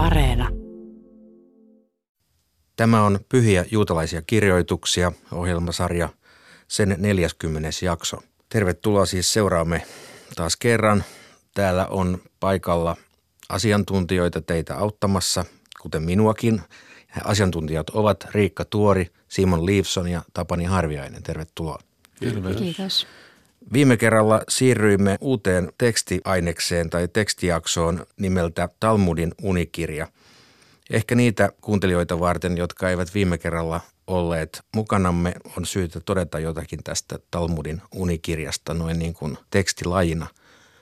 Areena. Tämä on Pyhiä juutalaisia kirjoituksia, ohjelmasarja, sen 40. jakso. Tervetuloa siis seuraamme taas kerran. Täällä on paikalla asiantuntijoita teitä auttamassa, kuten minuakin. Asiantuntijat ovat Riikka Tuori, Simon Leifson ja Tapani Harviainen. Tervetuloa. Tervetuloa. Kiitos. Viime kerralla siirryimme uuteen tekstiainekseen tai tekstijaksoon nimeltä Talmudin unikirja. Ehkä niitä kuuntelijoita varten, jotka eivät viime kerralla olleet mukanamme, on syytä todeta jotakin tästä Talmudin unikirjasta noin niin kuin tekstilajina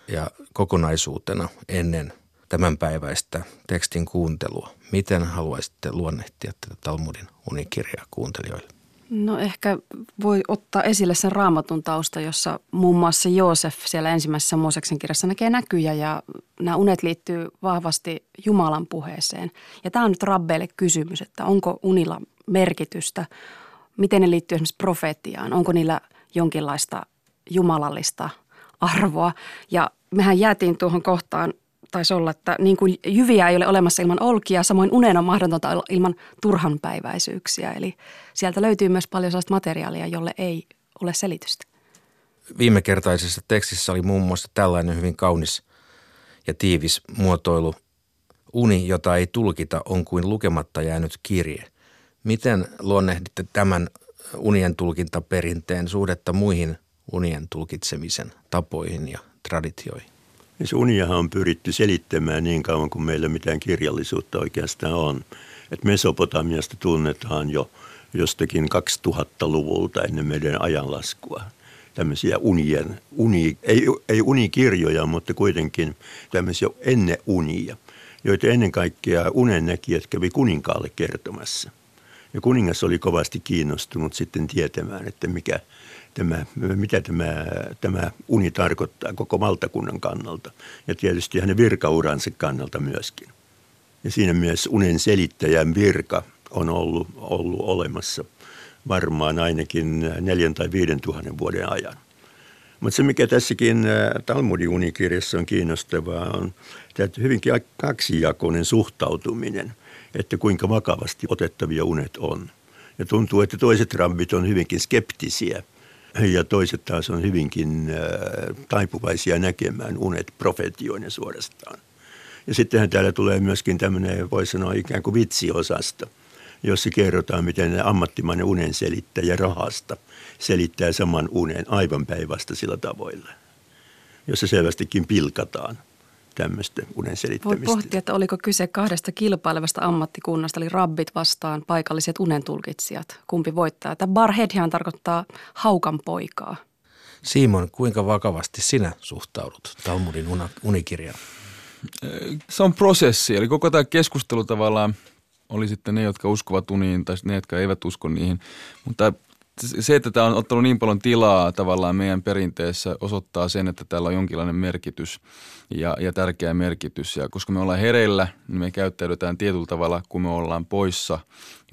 ja kokonaisuutena ennen tämänpäiväistä tekstin kuuntelua. Miten haluaisitte luonnehtia tätä Talmudin unikirjaa kuuntelijoille? No ehkä voi ottaa esille sen raamatun tausta, jossa muun muassa Joosef siellä ensimmäisessä Mooseksen kirjassa näkee näkyjä ja nämä unet liittyy vahvasti Jumalan puheeseen. Ja tämä on nyt rabbeille kysymys, että onko unilla merkitystä, miten ne liittyy esimerkiksi profeettiaan, onko niillä jonkinlaista jumalallista arvoa. Ja mehän jäätiin tuohon kohtaan taisi olla, että niin kuin jyviä ei ole olemassa ilman olkia, samoin unen on mahdotonta ilman turhanpäiväisyyksiä. Eli sieltä löytyy myös paljon sellaista materiaalia, jolle ei ole selitystä. Viimekertaisessa tekstissä oli muun muassa tällainen hyvin kaunis ja tiivis muotoilu. Uni, jota ei tulkita, on kuin lukematta jäänyt kirje. Miten luonnehditte tämän unien tulkintaperinteen suhdetta muihin unien tulkitsemisen tapoihin ja traditioihin? Se uniahan on pyritty selittämään niin kauan kuin meillä mitään kirjallisuutta oikeastaan on. Et Mesopotamiasta tunnetaan jo jostakin 2000-luvulta ennen meidän ajanlaskua tämmöisiä unien, uni, ei, ei unikirjoja, mutta kuitenkin tämmöisiä ennen unia, joita ennen kaikkea unennäkijät kävi kuninkaalle kertomassa. Ja kuningas oli kovasti kiinnostunut sitten tietämään, että mikä, tämä, mitä tämä, tämä uni tarkoittaa koko valtakunnan kannalta ja tietysti hänen virkauransa kannalta myöskin. Ja siinä mielessä unen selittäjän virka on ollut, ollut olemassa varmaan ainakin neljän tai viiden tuhannen vuoden ajan. Mutta se, mikä tässäkin Talmudin unikirjassa on kiinnostavaa, on tämä hyvinkin kaksijakoinen suhtautuminen, että kuinka vakavasti otettavia unet on. Ja tuntuu, että toiset rabbit on hyvinkin skeptisiä – ja toiset taas on hyvinkin äh, taipuvaisia näkemään unet profetioina suorastaan. Ja sittenhän täällä tulee myöskin tämmöinen, voi sanoa ikään kuin vitsiosasta, jossa kerrotaan, miten ammattimainen unen selittäjä rahasta selittää saman unen aivan päinvastaisilla tavoilla, jossa selvästikin pilkataan tämmöistä unen selittämistä. Voi pohtia, että oliko kyse kahdesta kilpailevasta ammattikunnasta, eli rabbit vastaan paikalliset unentulkitsijat. Kumpi voittaa? Tämä barhedhian tarkoittaa haukan poikaa. Simon, kuinka vakavasti sinä suhtaudut Talmudin unikirjaan? Se on prosessi, eli koko tämä keskustelu tavallaan oli sitten ne, jotka uskovat uniin tai ne, jotka eivät usko niihin. Mutta se, että tämä on ottanut niin paljon tilaa tavallaan meidän perinteessä osoittaa sen, että täällä on jonkinlainen merkitys ja, ja tärkeä merkitys. Ja koska me ollaan hereillä, niin me käyttäydytään tietyllä tavalla, kun me ollaan poissa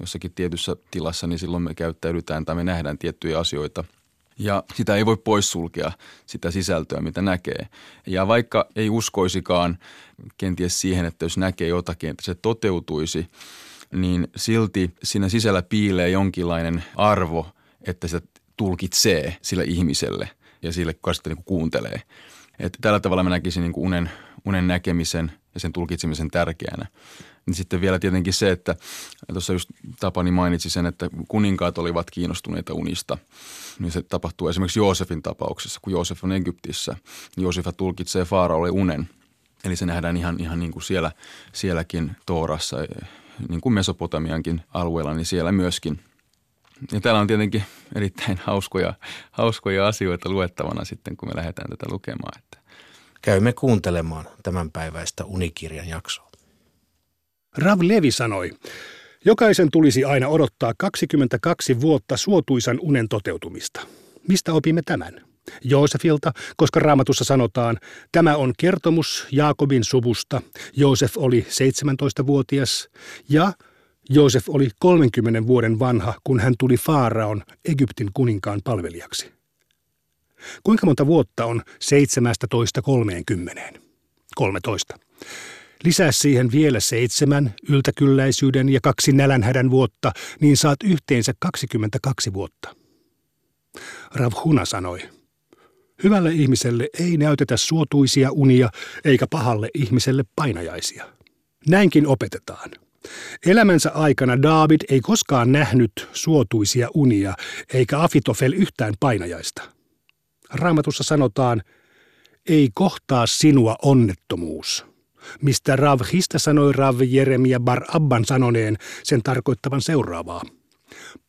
jossakin tietyssä tilassa, niin silloin me käyttäydytään tai me nähdään tiettyjä asioita – ja sitä ei voi poissulkea, sitä sisältöä, mitä näkee. Ja vaikka ei uskoisikaan kenties siihen, että jos näkee jotakin, että se toteutuisi, niin silti siinä sisällä piilee jonkinlainen arvo, että sitä tulkitsee sille ihmiselle ja sille, kuka sitä niin kuuntelee. Että tällä tavalla mä näkisin niin unen, unen näkemisen ja sen tulkitsemisen tärkeänä. Niin sitten vielä tietenkin se, että tuossa just Tapani mainitsi sen, että kuninkaat olivat kiinnostuneita unista. Niin se tapahtuu esimerkiksi Joosefin tapauksessa, kun Joosef on Egyptissä. Niin Joosef tulkitsee Faaraolle unen. Eli se nähdään ihan, ihan niin kuin siellä, sielläkin Toorassa, niin kuin Mesopotamiankin alueella, niin siellä myöskin – ja täällä on tietenkin erittäin hauskoja, hauskoja asioita luettavana sitten, kun me lähdetään tätä lukemaan. Että. Käymme kuuntelemaan tämänpäiväistä unikirjan jaksoa. Rav Levi sanoi, jokaisen tulisi aina odottaa 22 vuotta suotuisan unen toteutumista. Mistä opimme tämän? Joosefilta, koska raamatussa sanotaan, tämä on kertomus Jaakobin suvusta. Joosef oli 17-vuotias ja Joosef oli 30 vuoden vanha, kun hän tuli Faaraon Egyptin kuninkaan palvelijaksi. Kuinka monta vuotta on 17 30? 13. Lisää siihen vielä seitsemän yltäkylläisyyden ja kaksi nälänhädän vuotta, niin saat yhteensä 22 vuotta. Rav Huna sanoi, hyvälle ihmiselle ei näytetä suotuisia unia eikä pahalle ihmiselle painajaisia. Näinkin opetetaan. Elämänsä aikana David ei koskaan nähnyt suotuisia unia, eikä Afitofel yhtään painajaista. Raamatussa sanotaan, ei kohtaa sinua onnettomuus. Mistä Rav Hista sanoi Rav Jeremia Bar Abban sanoneen sen tarkoittavan seuraavaa.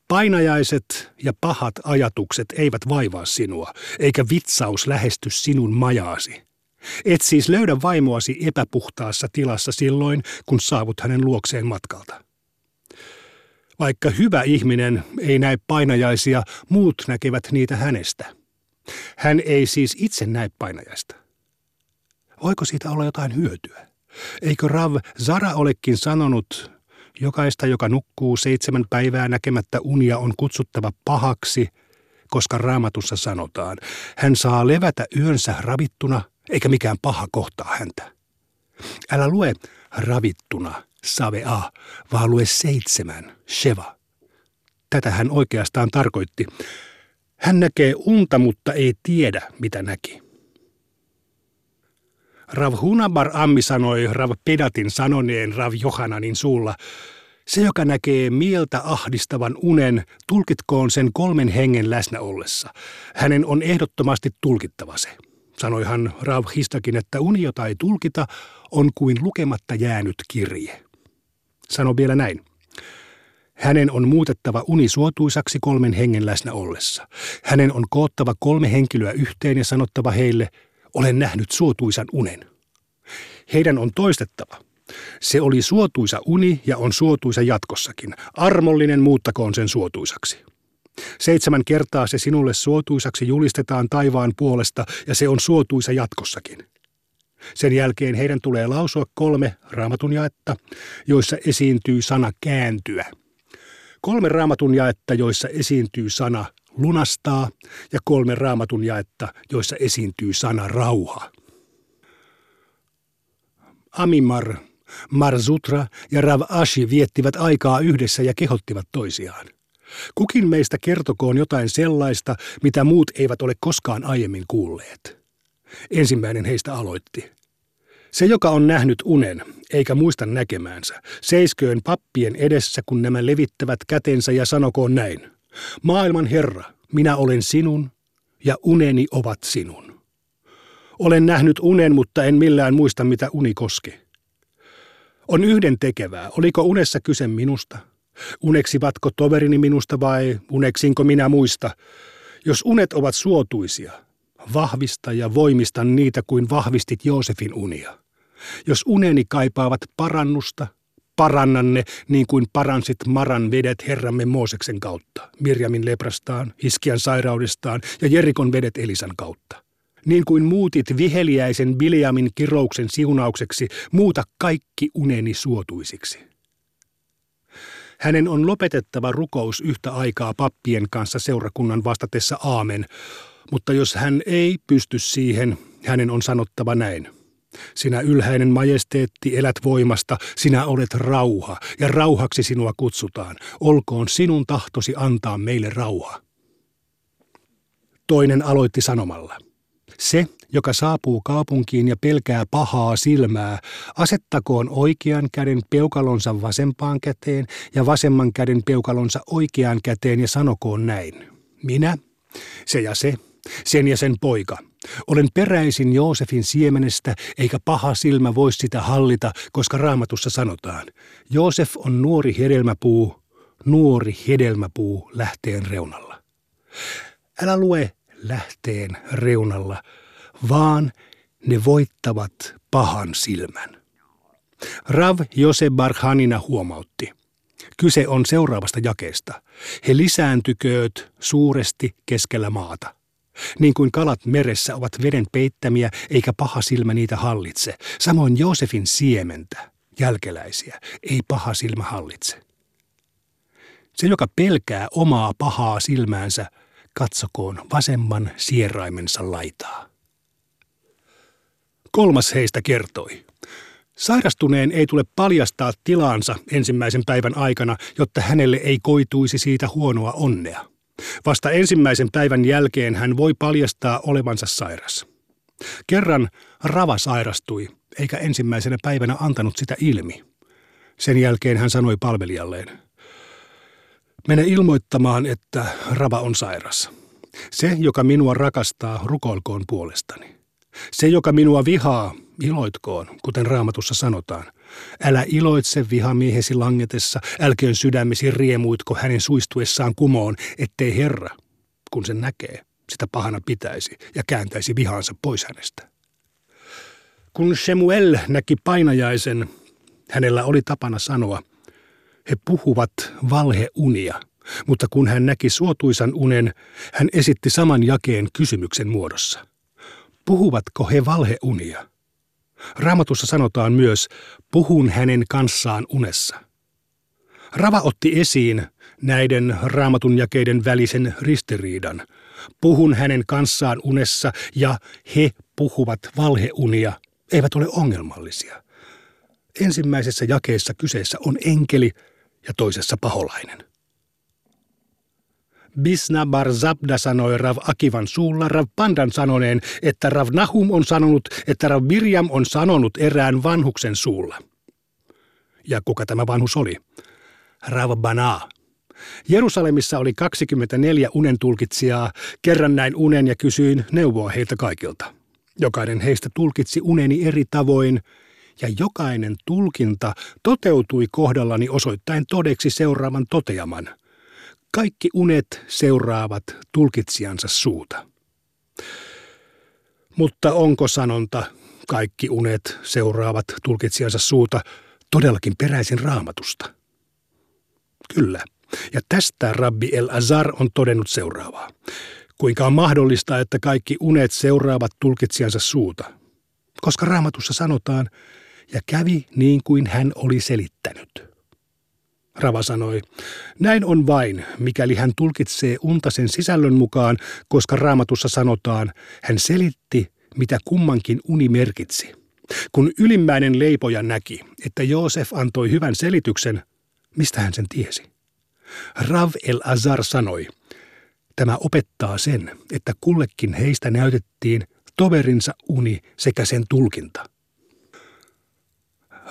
Painajaiset ja pahat ajatukset eivät vaivaa sinua, eikä vitsaus lähesty sinun majaasi. Et siis löydä vaimoasi epäpuhtaassa tilassa silloin, kun saavut hänen luokseen matkalta. Vaikka hyvä ihminen ei näe painajaisia, muut näkevät niitä hänestä. Hän ei siis itse näe painajaista. Voiko siitä olla jotain hyötyä? Eikö Rav Zara olekin sanonut, jokaista, joka nukkuu seitsemän päivää näkemättä unia, on kutsuttava pahaksi, koska raamatussa sanotaan, hän saa levätä yönsä ravittuna – eikä mikään paha kohtaa häntä. Älä lue ravittuna, save a, vaan lue seitsemän, sheva. Tätä hän oikeastaan tarkoitti. Hän näkee unta, mutta ei tiedä, mitä näki. Rav Hunabar Ammi sanoi Rav Pedatin sanoneen Rav Johananin suulla, se, joka näkee mieltä ahdistavan unen, tulkitkoon sen kolmen hengen läsnä ollessa. Hänen on ehdottomasti tulkittava se. Sanoi hän Histakin, että uni, jota ei tulkita, on kuin lukematta jäänyt kirje. Sano vielä näin. Hänen on muutettava uni suotuisaksi kolmen hengen läsnä ollessa. Hänen on koottava kolme henkilöä yhteen ja sanottava heille, olen nähnyt suotuisan unen. Heidän on toistettava. Se oli suotuisa uni ja on suotuisa jatkossakin. Armollinen muuttakoon sen suotuisaksi. Seitsemän kertaa se sinulle suotuisaksi julistetaan taivaan puolesta ja se on suotuisa jatkossakin. Sen jälkeen heidän tulee lausua kolme raamatun jaetta, joissa esiintyy sana kääntyä. Kolme raamatun jaetta, joissa esiintyy sana lunastaa ja kolme raamatun jaetta, joissa esiintyy sana rauha. Amimar, Marzutra ja Rav Ashi viettivät aikaa yhdessä ja kehottivat toisiaan. Kukin meistä kertokoon jotain sellaista, mitä muut eivät ole koskaan aiemmin kuulleet. Ensimmäinen heistä aloitti. Se, joka on nähnyt unen, eikä muista näkemäänsä, seisköön pappien edessä, kun nämä levittävät kätensä ja sanokoon näin. Maailman Herra, minä olen sinun, ja uneni ovat sinun. Olen nähnyt unen, mutta en millään muista, mitä uni koski. On yhden tekevää, oliko unessa kyse minusta – Uneksivatko toverini minusta vai uneksinko minä muista? Jos unet ovat suotuisia, vahvista ja voimista niitä kuin vahvistit Joosefin unia. Jos uneni kaipaavat parannusta, parannan ne niin kuin paransit Maran vedet Herramme Mooseksen kautta, Mirjamin leprastaan, Hiskian sairaudestaan ja Jerikon vedet Elisan kautta. Niin kuin muutit viheliäisen Biljamin kirouksen siunaukseksi, muuta kaikki uneni suotuisiksi. Hänen on lopetettava rukous yhtä aikaa pappien kanssa seurakunnan vastatessa aamen, mutta jos hän ei pysty siihen, hänen on sanottava näin. Sinä ylhäinen majesteetti elät voimasta, sinä olet rauha, ja rauhaksi sinua kutsutaan. Olkoon sinun tahtosi antaa meille rauha. Toinen aloitti sanomalla. Se, joka saapuu kaupunkiin ja pelkää pahaa silmää, asettakoon oikean käden peukalonsa vasempaan käteen ja vasemman käden peukalonsa oikeaan käteen ja sanokoon näin. Minä, se ja se, sen ja sen poika. Olen peräisin Joosefin siemenestä, eikä paha silmä voi sitä hallita, koska raamatussa sanotaan, Joosef on nuori hedelmäpuu, nuori hedelmäpuu lähteen reunalla. Älä lue lähteen reunalla, vaan ne voittavat pahan silmän. Rav Jose Barhanina huomautti. Kyse on seuraavasta jakeesta. He lisääntykööt suuresti keskellä maata. Niin kuin kalat meressä ovat veden peittämiä, eikä paha silmä niitä hallitse. Samoin Joosefin siementä, jälkeläisiä, ei paha silmä hallitse. Se, joka pelkää omaa pahaa silmäänsä, katsokoon vasemman sieraimensa laitaa. Kolmas heistä kertoi. Sairastuneen ei tule paljastaa tilaansa ensimmäisen päivän aikana, jotta hänelle ei koituisi siitä huonoa onnea. Vasta ensimmäisen päivän jälkeen hän voi paljastaa olevansa sairas. Kerran Rava sairastui, eikä ensimmäisenä päivänä antanut sitä ilmi. Sen jälkeen hän sanoi palvelijalleen, mene ilmoittamaan, että Rava on sairas. Se, joka minua rakastaa, rukoilkoon puolestani. Se, joka minua vihaa, iloitkoon, kuten raamatussa sanotaan. Älä iloitse vihamiehesi langetessa, älköön sydämesi riemuitko hänen suistuessaan kumoon, ettei Herra, kun sen näkee, sitä pahana pitäisi ja kääntäisi vihansa pois hänestä. Kun Shemuel näki painajaisen, hänellä oli tapana sanoa, he puhuvat valheunia, mutta kun hän näki suotuisan unen, hän esitti saman jakeen kysymyksen muodossa. Puhuvatko he valheunia? Raamatussa sanotaan myös, puhun hänen kanssaan unessa. Rava otti esiin näiden raamatun jakeiden välisen ristiriidan. Puhun hänen kanssaan unessa ja he puhuvat valheunia, eivät ole ongelmallisia. Ensimmäisessä jakeessa kyseessä on enkeli ja toisessa paholainen. Bisna Bar Zabda sanoi Rav Akivan suulla Rav Pandan sanoneen, että Rav Nahum on sanonut, että Rav Mirjam on sanonut erään vanhuksen suulla. Ja kuka tämä vanhus oli? Rav Bana. Jerusalemissa oli 24 unentulkitsijaa. Kerran näin unen ja kysyin neuvoa heiltä kaikilta. Jokainen heistä tulkitsi uneni eri tavoin, ja jokainen tulkinta toteutui kohdallani osoittain todeksi seuraavan toteaman – kaikki unet seuraavat tulkitsijansa suuta. Mutta onko sanonta kaikki unet seuraavat tulkitsijansa suuta todellakin peräisin raamatusta? Kyllä. Ja tästä Rabbi El Azar on todennut seuraavaa. Kuinka on mahdollista, että kaikki unet seuraavat tulkitsijansa suuta? Koska raamatussa sanotaan, ja kävi niin kuin hän oli selittänyt. Rava sanoi, näin on vain, mikäli hän tulkitsee unta sen sisällön mukaan, koska raamatussa sanotaan, hän selitti, mitä kummankin uni merkitsi. Kun ylimmäinen leipoja näki, että Joosef antoi hyvän selityksen, mistä hän sen tiesi? Rav el Azar sanoi, tämä opettaa sen, että kullekin heistä näytettiin toverinsa uni sekä sen tulkinta –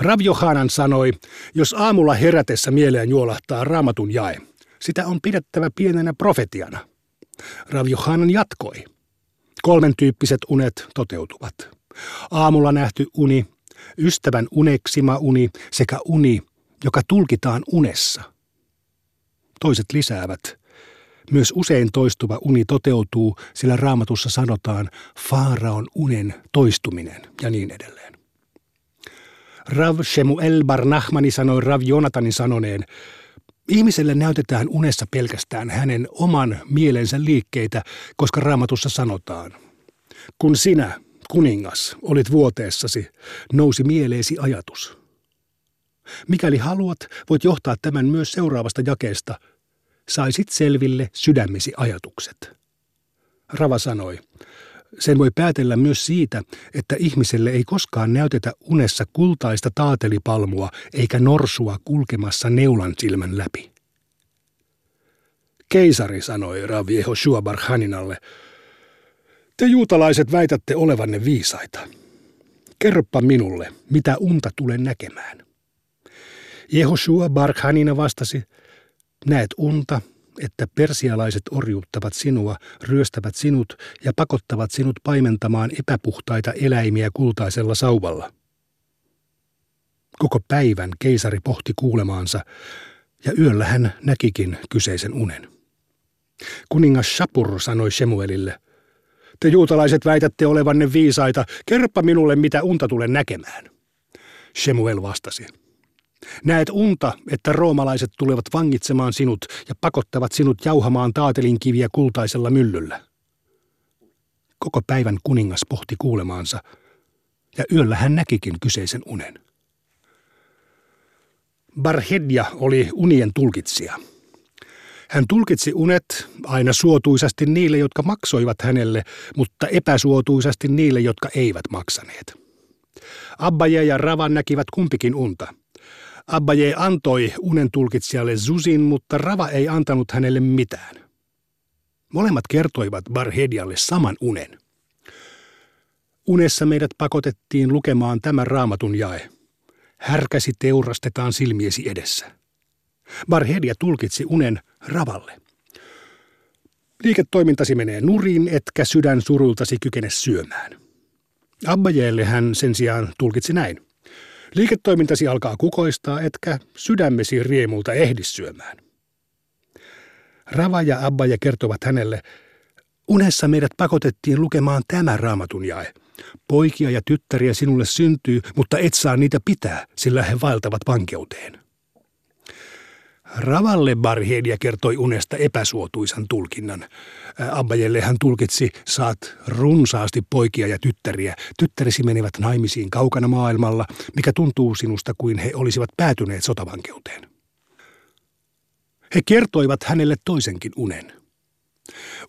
Rav Johanan sanoi, jos aamulla herätessä mieleen juolahtaa raamatun jae, sitä on pidettävä pienenä profetiana. Rav Johanan jatkoi. Kolmen tyyppiset unet toteutuvat. Aamulla nähty uni, ystävän uneksima uni sekä uni, joka tulkitaan unessa. Toiset lisäävät. Myös usein toistuva uni toteutuu, sillä raamatussa sanotaan Faaraon unen toistuminen ja niin edelleen. Rav Shemuel Barnahmani sanoi Rav Jonatanin sanoneen, Ihmiselle näytetään unessa pelkästään hänen oman mielensä liikkeitä, koska raamatussa sanotaan, kun sinä, kuningas, olit vuoteessasi, nousi mieleesi ajatus. Mikäli haluat, voit johtaa tämän myös seuraavasta jakeesta. Saisit selville sydämesi ajatukset. Rava sanoi, sen voi päätellä myös siitä, että ihmiselle ei koskaan näytetä unessa kultaista taatelipalmua eikä norsua kulkemassa neulan silmän läpi. Keisari sanoi Rav Yehoshua Barhaninalle, te juutalaiset väitätte olevanne viisaita. Kerropa minulle, mitä unta tulen näkemään. Jehoshua Barhanina vastasi, näet unta, että persialaiset orjuuttavat sinua, ryöstävät sinut ja pakottavat sinut paimentamaan epäpuhtaita eläimiä kultaisella sauvalla. Koko päivän keisari pohti kuulemaansa, ja yöllä hän näkikin kyseisen unen. Kuningas Shapur sanoi Shemuelille, te juutalaiset väitätte olevanne viisaita, kerropa minulle mitä unta tulen näkemään. Shemuel vastasi, Näet unta, että roomalaiset tulevat vangitsemaan sinut ja pakottavat sinut jauhamaan taatelinkiviä kultaisella myllyllä. Koko päivän kuningas pohti kuulemaansa, ja yöllä hän näkikin kyseisen unen. Barhedja oli unien tulkitsija. Hän tulkitsi unet aina suotuisasti niille, jotka maksoivat hänelle, mutta epäsuotuisasti niille, jotka eivät maksaneet. Abbaje ja Rava näkivät kumpikin unta. Abbaje antoi unen tulkitsijalle Zusin, mutta Rava ei antanut hänelle mitään. Molemmat kertoivat Barhedialle saman unen. Unessa meidät pakotettiin lukemaan tämä raamatun jae. Härkäsi teurastetaan silmiesi edessä. Barhedia tulkitsi unen Ravalle. Liiketoimintasi menee nurin, etkä sydän surultasi kykene syömään. Abbajeelle hän sen sijaan tulkitsi näin. Liiketoimintasi alkaa kukoistaa, etkä sydämesi riemulta ehdi syömään. Rava ja Abbaja kertovat hänelle, unessa meidät pakotettiin lukemaan tämä raamatun jae. Poikia ja tyttäriä sinulle syntyy, mutta et saa niitä pitää, sillä he vaeltavat vankeuteen. Ravalle Barhedia kertoi unesta epäsuotuisan tulkinnan. Abbajelle hän tulkitsi, saat runsaasti poikia ja tyttäriä. Tyttärisi menevät naimisiin kaukana maailmalla, mikä tuntuu sinusta kuin he olisivat päätyneet sotavankeuteen. He kertoivat hänelle toisenkin unen.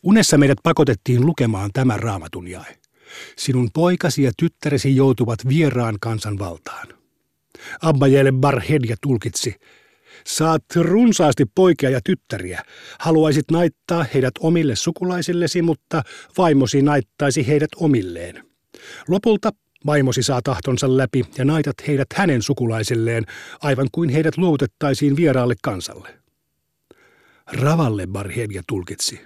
Unessa meidät pakotettiin lukemaan tämä raamatun jae. Sinun poikasi ja tyttäresi joutuvat vieraan kansan valtaan. Abbajelle Barhedia tulkitsi, Saat runsaasti poikia ja tyttäriä. Haluaisit naittaa heidät omille sukulaisillesi, mutta vaimosi naittaisi heidät omilleen. Lopulta vaimosi saa tahtonsa läpi ja naitat heidät hänen sukulaisilleen, aivan kuin heidät luovutettaisiin vieraalle kansalle. Ravalle Barhedia tulkitsi.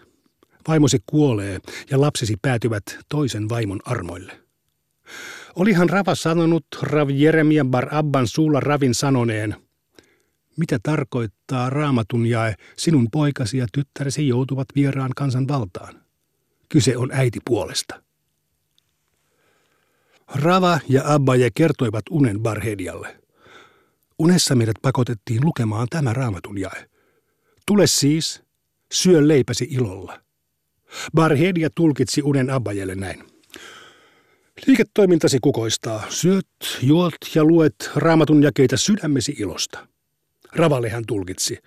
Vaimosi kuolee ja lapsesi päätyvät toisen vaimon armoille. Olihan Rava sanonut Rav Jeremia Bar Abban suulla Ravin sanoneen – mitä tarkoittaa raamatun jae, sinun poikasi ja tyttäresi joutuvat vieraan kansan valtaan? Kyse on äiti puolesta. Rava ja Abbaje kertoivat unen Barhedialle. Unessa meidät pakotettiin lukemaan tämä raamatun jae. Tule siis, syö leipäsi ilolla. Barhedia tulkitsi unen Abbajelle näin. Liiketoimintasi kukoistaa. Syöt, juot ja luet raamatun jakeita sydämesi ilosta. Ravalle hän tulkitsi.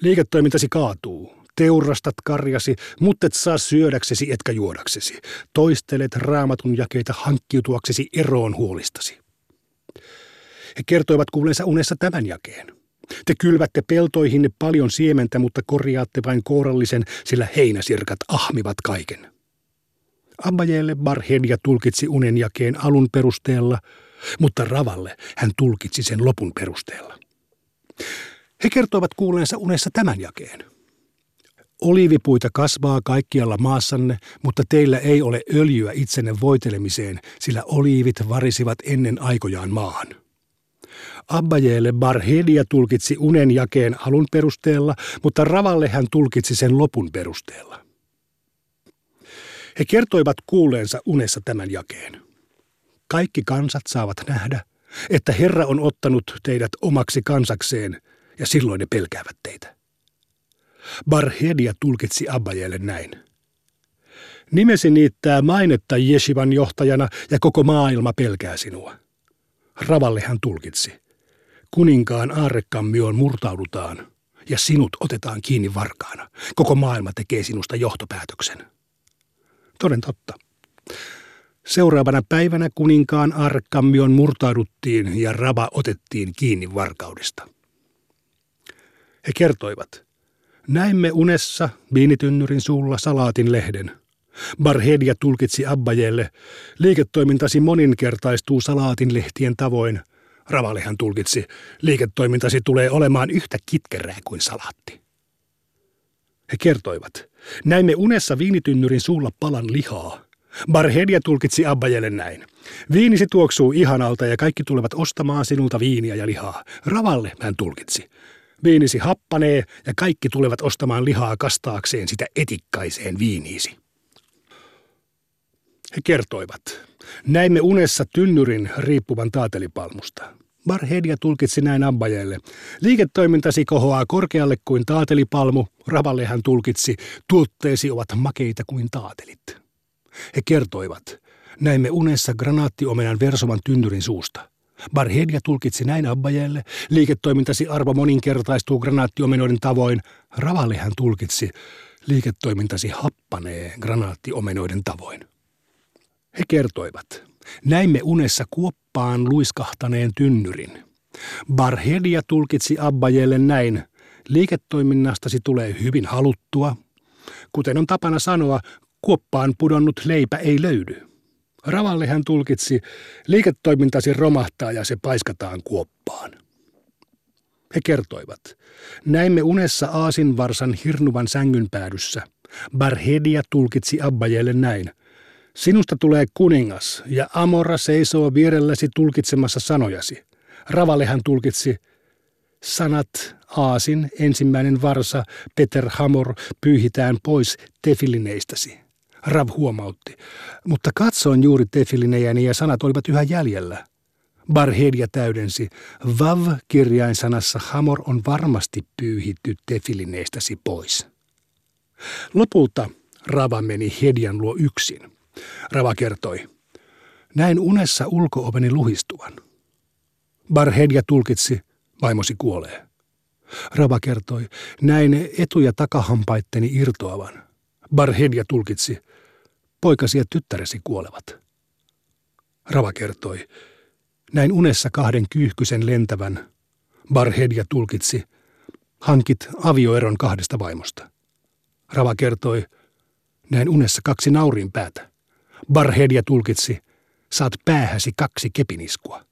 Liiketoimintasi kaatuu. Teurastat karjasi, mutta et saa syödäksesi etkä juodaksesi. Toistelet raamatun jakeita hankkiutuaksesi eroon huolistasi. He kertoivat kuuleensa unessa tämän jakeen. Te kylvätte peltoihinne paljon siementä, mutta korjaatte vain kourallisen, sillä heinäsirkat ahmivat kaiken. Abbajeelle Barhedia tulkitsi unen jakeen alun perusteella, mutta Ravalle hän tulkitsi sen lopun perusteella. He kertoivat kuuleensa unessa tämän jakeen. Oliivipuita kasvaa kaikkialla maassanne, mutta teillä ei ole öljyä itsenne voitelemiseen, sillä oliivit varisivat ennen aikojaan maahan. Abbajeelle Barhedia tulkitsi unen jakeen alun perusteella, mutta Ravalle hän tulkitsi sen lopun perusteella. He kertoivat kuuleensa unessa tämän jakeen. Kaikki kansat saavat nähdä, että Herra on ottanut teidät omaksi kansakseen ja silloin ne pelkäävät teitä. Barhedia tulkitsi Abbajelle näin. Nimesi niittää mainetta Jeshivan johtajana ja koko maailma pelkää sinua. Ravalle hän tulkitsi. Kuninkaan aarrekammioon murtaudutaan ja sinut otetaan kiinni varkaana. Koko maailma tekee sinusta johtopäätöksen. Toden totta. Seuraavana päivänä kuninkaan arkammion murtauduttiin ja Raba otettiin kiinni varkaudesta. He kertoivat, näimme unessa viinitynnyrin suulla salaatin lehden. Barhedia tulkitsi Abbajelle, liiketoimintasi moninkertaistuu salaatin lehtien tavoin. Ravalehan tulkitsi, liiketoimintasi tulee olemaan yhtä kitkerää kuin salaatti. He kertoivat, näimme unessa viinitynnyrin suulla palan lihaa – Barhedia tulkitsi Abbajelle näin. Viinisi tuoksuu ihanalta ja kaikki tulevat ostamaan sinulta viiniä ja lihaa. Ravalle hän tulkitsi. Viinisi happanee ja kaikki tulevat ostamaan lihaa kastaakseen sitä etikkaiseen viiniisi. He kertoivat. Näimme unessa tynnyrin riippuvan taatelipalmusta. Barhedia tulkitsi näin Abbajelle. Liiketoimintasi kohoaa korkealle kuin taatelipalmu. Ravalle hän tulkitsi. Tuotteesi ovat makeita kuin taatelit. He kertoivat, näimme unessa granaattiomenan versoman tynnyrin suusta. Barhedia tulkitsi näin Abbajelle, liiketoimintasi arvo moninkertaistuu granaattiomennoiden tavoin. Ravalle hän tulkitsi, liiketoimintasi happanee granaattiomennoiden tavoin. He kertoivat, näimme unessa kuoppa kuoppaan luiskahtaneen tynnyrin. Barhedia tulkitsi Abbajelle näin, liiketoiminnastasi tulee hyvin haluttua. Kuten on tapana sanoa, kuoppaan pudonnut leipä ei löydy. Ravalle hän tulkitsi, liiketoimintasi romahtaa ja se paiskataan kuoppaan. He kertoivat, näimme unessa aasinvarsan hirnuvan sängyn päädyssä. Barhedia tulkitsi Abbajelle näin. Sinusta tulee kuningas ja Amora seisoo vierelläsi tulkitsemassa sanojasi. Ravalle hän tulkitsi, sanat aasin ensimmäinen varsa Peter Hamor pyyhitään pois tefilineistäsi. Rav huomautti, mutta katsoin juuri tefilinejäni ja sanat olivat yhä jäljellä. Barhedia täydensi, Vav-kirjain sanassa Hamor on varmasti pyyhitty tefilineistäsi pois. Lopulta Rava meni Hedian luo yksin. Rava kertoi, näin unessa ulkooveni luhistuvan. Barhedia tulkitsi, vaimosi kuolee. Rava kertoi, näin etu- ja takahampaitteni irtoavan. Barhedia tulkitsi, poikasi ja tyttäresi kuolevat. Rava kertoi, näin unessa kahden kyyhkysen lentävän. Barhedia tulkitsi, hankit avioeron kahdesta vaimosta. Rava kertoi, näin unessa kaksi naurin päätä. Barhedia tulkitsi, saat päähäsi kaksi kepiniskua.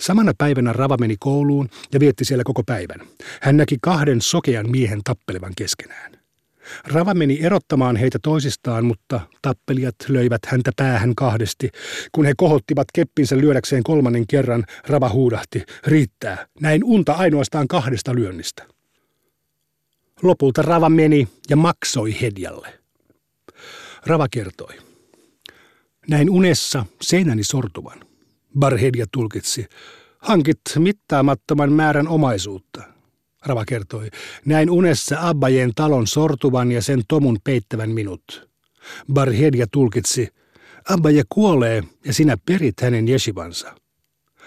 Samana päivänä Rava meni kouluun ja vietti siellä koko päivän. Hän näki kahden sokean miehen tappelevan keskenään. Rava meni erottamaan heitä toisistaan, mutta tappelijat löivät häntä päähän kahdesti. Kun he kohottivat keppinsä lyödäkseen kolmannen kerran, Rava huudahti, riittää, näin unta ainoastaan kahdesta lyönnistä. Lopulta Rava meni ja maksoi Hedjalle. Rava kertoi. Näin unessa seinäni sortuvan. Barhedia tulkitsi. Hankit mittaamattoman määrän omaisuutta. Rava kertoi. Näin unessa Abbajen talon sortuvan ja sen tomun peittävän minut. Barhedia tulkitsi. Abbaje kuolee ja sinä perit hänen jeshivansa.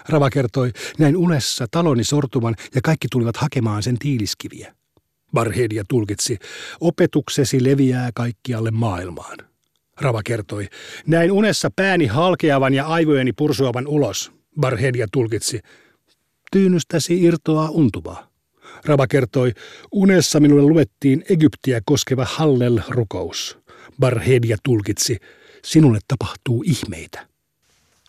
Rava kertoi, näin unessa taloni sortuvan ja kaikki tulivat hakemaan sen tiiliskiviä. Barhedia tulkitsi, opetuksesi leviää kaikkialle maailmaan. Rava kertoi, näin unessa pääni halkeavan ja aivojeni pursuavan ulos. Barhedia tulkitsi, tyynystäsi irtoaa untuvaa. Rava kertoi, unessa minulle luettiin Egyptiä koskeva Hallel-rukous. Barhedia tulkitsi, sinulle tapahtuu ihmeitä.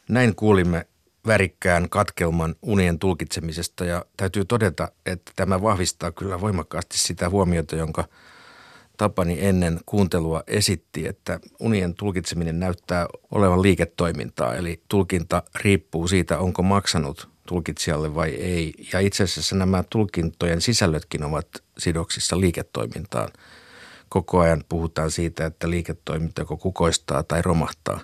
Näin kuulimme värikkään katkelman unien tulkitsemisesta ja täytyy todeta, että tämä vahvistaa kyllä voimakkaasti sitä huomiota, jonka Tapani ennen kuuntelua esitti, että unien tulkitseminen näyttää olevan liiketoimintaa, eli tulkinta riippuu siitä, onko maksanut tulkitsijalle vai ei. Ja itse asiassa nämä tulkintojen sisällötkin ovat sidoksissa liiketoimintaan. Koko ajan puhutaan siitä, että liiketoiminta joko kukoistaa tai romahtaa.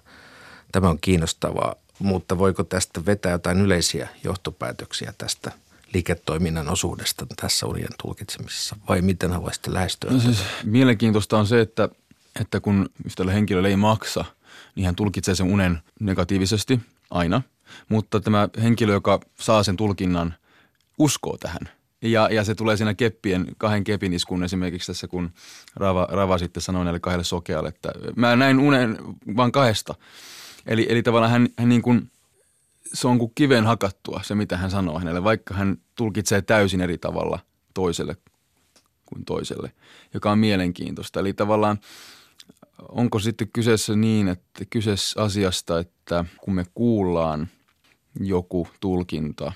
Tämä on kiinnostavaa, mutta voiko tästä vetää jotain yleisiä johtopäätöksiä tästä liiketoiminnan osuudesta tässä unien tulkitsemisessa vai miten haluaisitte lähestyä? No siis, mielenkiintoista on se, että, että kun tällä henkilöllä ei maksa, niin hän tulkitsee sen unen negatiivisesti aina – mutta tämä henkilö, joka saa sen tulkinnan, uskoo tähän. Ja, ja se tulee siinä keppien, kahden kepin iskun esimerkiksi tässä, kun Rava, Rava sitten sanoi näille kahdelle sokealle, että mä näin unen vain kahdesta. Eli, eli tavallaan hän, hän niin kuin, se on kuin kiven hakattua se, mitä hän sanoo hänelle, vaikka hän tulkitsee täysin eri tavalla toiselle kuin toiselle, joka on mielenkiintoista. Eli tavallaan onko sitten kyseessä niin, että kyseessä asiasta, että kun me kuullaan joku tulkinta,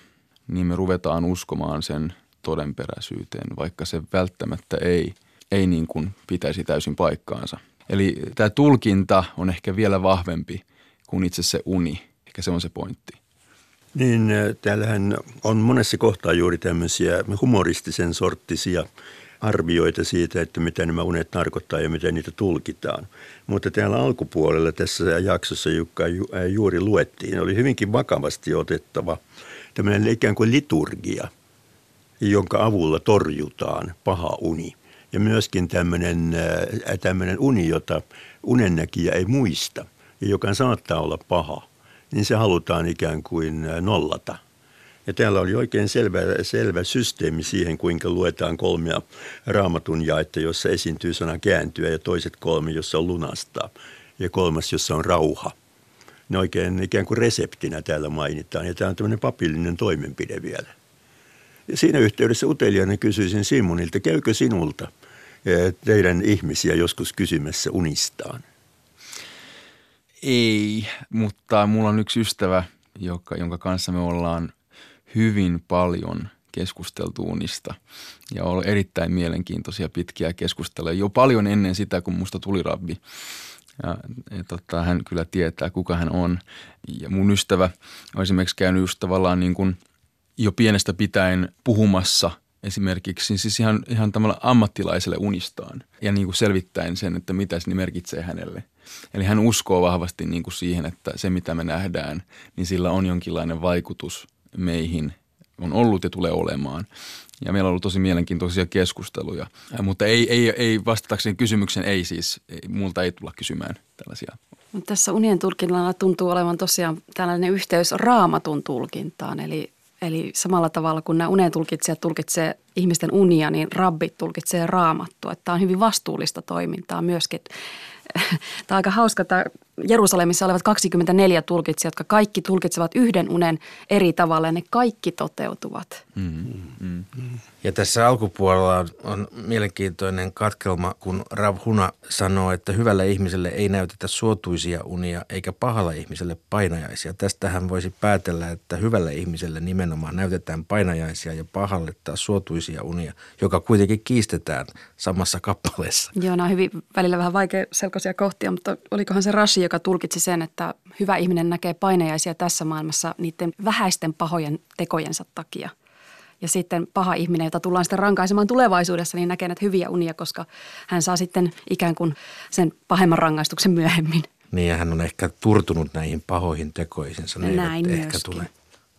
niin me ruvetaan uskomaan sen todenperäisyyteen, vaikka se välttämättä ei, ei niin kuin pitäisi täysin paikkaansa. Eli tämä tulkinta on ehkä vielä vahvempi kuin itse se uni. Ehkä se on se pointti. Niin, täällähän on monessa kohtaa juuri tämmöisiä humoristisen sorttisia arvioita siitä, että mitä nämä unet tarkoittaa ja miten niitä tulkitaan. Mutta täällä alkupuolella tässä jaksossa, joka juuri luettiin, oli hyvinkin vakavasti otettava tämmöinen ikään kuin liturgia, jonka avulla torjutaan paha uni. Ja myöskin tämmöinen, tämmöinen uni, jota unennäkijä ei muista ja joka saattaa olla paha, niin se halutaan ikään kuin nollata – ja täällä oli oikein selvä, selvä systeemi siihen, kuinka luetaan kolmea raamatun jaetta, jossa esiintyy sana kääntyä ja toiset kolme, jossa on lunastaa ja kolmas, jossa on rauha. ne oikein ikään kuin reseptinä täällä mainitaan. Ja tämä on tämmöinen papillinen toimenpide vielä. Ja siinä yhteydessä uteliaana kysyisin Simonilta, käykö sinulta eh, teidän ihmisiä joskus kysymässä unistaan? Ei, mutta mulla on yksi ystävä, joka, jonka kanssa me ollaan hyvin paljon keskusteltu unista. Ja ollut erittäin mielenkiintoisia pitkiä keskusteluja jo paljon ennen sitä, kun musta tuli rabbi. Ja, ja tota, hän kyllä tietää, kuka hän on. Ja mun ystävä on esimerkiksi käynyt just tavallaan niin kuin jo pienestä pitäen puhumassa esimerkiksi siis ihan, ihan ammattilaiselle unistaan ja niin kuin selvittäen sen, että mitä se merkitsee hänelle. Eli hän uskoo vahvasti niin kuin siihen, että se mitä me nähdään, niin sillä on jonkinlainen vaikutus meihin, on ollut ja tulee olemaan. Ja meillä on ollut tosi mielenkiintoisia keskusteluja, mutta ei, ei, ei vastatakseni kysymyksen, ei siis, ei, multa ei tulla kysymään tällaisia. Tässä unien tulkinnalla tuntuu olevan tosiaan tällainen yhteys raamatun tulkintaan, eli Eli samalla tavalla kun nämä unen tulkitsijat tulkitsee ihmisten unia, niin rabbit tulkitsee raamattua. Tämä on hyvin vastuullista toimintaa myöskin. Tämä on aika hauska, että Jerusalemissa olevat 24 tulkitsijat, jotka kaikki tulkitsevat yhden unen eri tavalla ja ne kaikki toteutuvat. Mm-hmm. Ja tässä alkupuolella on, on mielenkiintoinen katkelma, kun Rav Huna sanoo, että hyvälle ihmiselle ei näytetä suotuisia unia eikä pahalla ihmiselle painajaisia. Tästähän voisi päätellä, että hyvälle ihmiselle nimenomaan näytetään painajaisia ja pahalle taas suotuisia unia, joka kuitenkin kiistetään samassa kappaleessa. Joo, nämä on hyvin välillä vähän vaikea selkoisia kohtia, mutta olikohan se Rashi, joka tulkitsi sen, että hyvä ihminen näkee painajaisia tässä maailmassa niiden vähäisten pahojen tekojensa takia. Ja sitten paha ihminen, jota tullaan sitten rankaisemaan tulevaisuudessa, niin näkee näitä hyviä unia, koska hän saa sitten ikään kuin sen pahemman rangaistuksen myöhemmin. Niin ja hän on ehkä turtunut näihin pahoihin tekoihinsa. Ne Näin eivät ehkä tule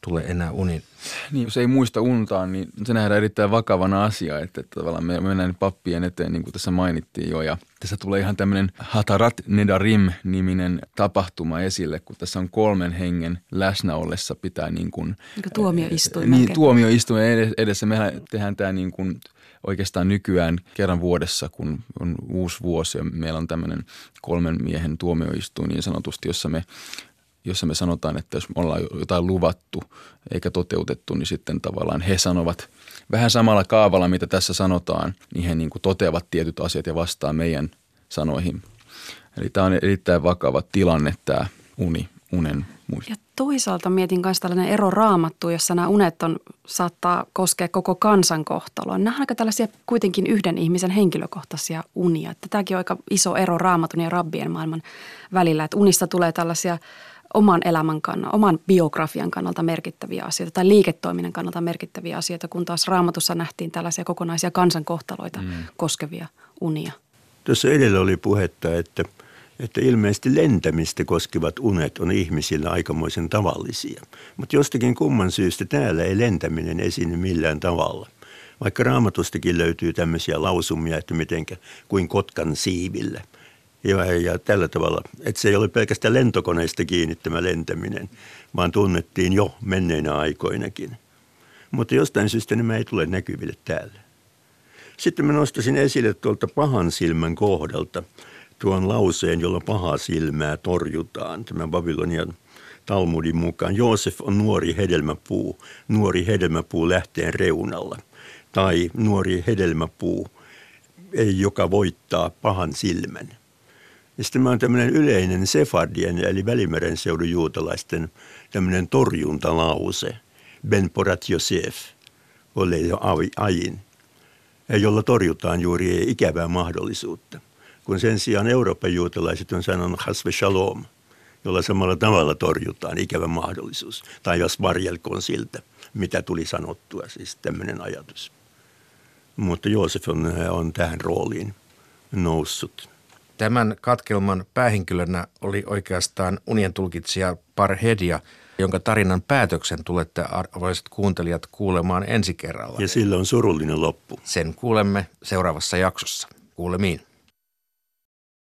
tule enää unin. Niin, jos ei muista untaan, niin se nähdään erittäin vakavana asia, että, että tavallaan me mennään pappien eteen, niin kuin tässä mainittiin jo. Ja tässä tulee ihan tämmöinen Hatarat Nedarim-niminen tapahtuma esille, kun tässä on kolmen hengen läsnä ollessa pitää niin kuin... Niin kuin tuomioistuin. Niin, tuomioistuimen edessä. Mehän tehdään tämä niin kuin oikeastaan nykyään kerran vuodessa, kun on uusi vuosi ja meillä on tämmöinen kolmen miehen tuomioistuin niin sanotusti, jossa me jossa me sanotaan, että jos me ollaan jotain luvattu eikä toteutettu, niin sitten tavallaan he sanovat vähän samalla kaavalla, mitä tässä sanotaan, niin he niin kuin toteavat tietyt asiat ja vastaa meidän sanoihin. Eli tämä on erittäin vakava tilanne tämä uni, unen muisto. Ja toisaalta mietin myös tällainen ero raamattu, jossa nämä unet on, saattaa koskea koko kansan kohtaloa. Nämä on aika tällaisia kuitenkin yhden ihmisen henkilökohtaisia unia. Että tämäkin on aika iso ero raamatun ja rabbien maailman välillä, että unista tulee tällaisia – oman elämän kannalta, oman biografian kannalta merkittäviä asioita tai liiketoiminnan kannalta merkittäviä asioita, kun taas raamatussa nähtiin tällaisia kokonaisia kansankohtaloita mm. koskevia unia. Tuossa edellä oli puhetta, että, että ilmeisesti lentämistä koskevat unet on ihmisillä aikamoisen tavallisia. Mutta jostakin kumman syystä täällä ei lentäminen esiinny millään tavalla. Vaikka raamatustakin löytyy tämmöisiä lausumia, että mitenkä kuin kotkan siivillä – ja, ja tällä tavalla, että se ei ole pelkästään lentokoneista kiinni tämä lentäminen, vaan tunnettiin jo menneinä aikoinakin. Mutta jostain syystä nämä ei tule näkyville täällä. Sitten mä nostaisin esille tuolta pahan silmän kohdalta tuon lauseen, jolla pahaa silmää torjutaan. Tämä Babylonian Talmudin mukaan. Joosef on nuori hedelmäpuu, nuori hedelmäpuu lähteen reunalla. Tai nuori hedelmäpuu, joka voittaa pahan silmän. Ja sitten on tämmöinen yleinen sefardien eli Välimeren seudun juutalaisten tämmöinen torjuntalause. Ben porat Yosef, ole jo ajin, jolla torjutaan juuri ikävää mahdollisuutta. Kun sen sijaan Euroopan juutalaiset on sanonut hasve shalom, jolla samalla tavalla torjutaan ikävä mahdollisuus. Tai jos varjelkoon siltä, mitä tuli sanottua, siis tämmöinen ajatus. Mutta Joosef on, on tähän rooliin noussut. Tämän katkelman päähenkilönä oli oikeastaan unien tulkitsija Parhedia, jonka tarinan päätöksen tulette arvoisat kuuntelijat kuulemaan ensi kerralla. Ja sillä on surullinen loppu. Sen kuulemme seuraavassa jaksossa. Kuulemiin.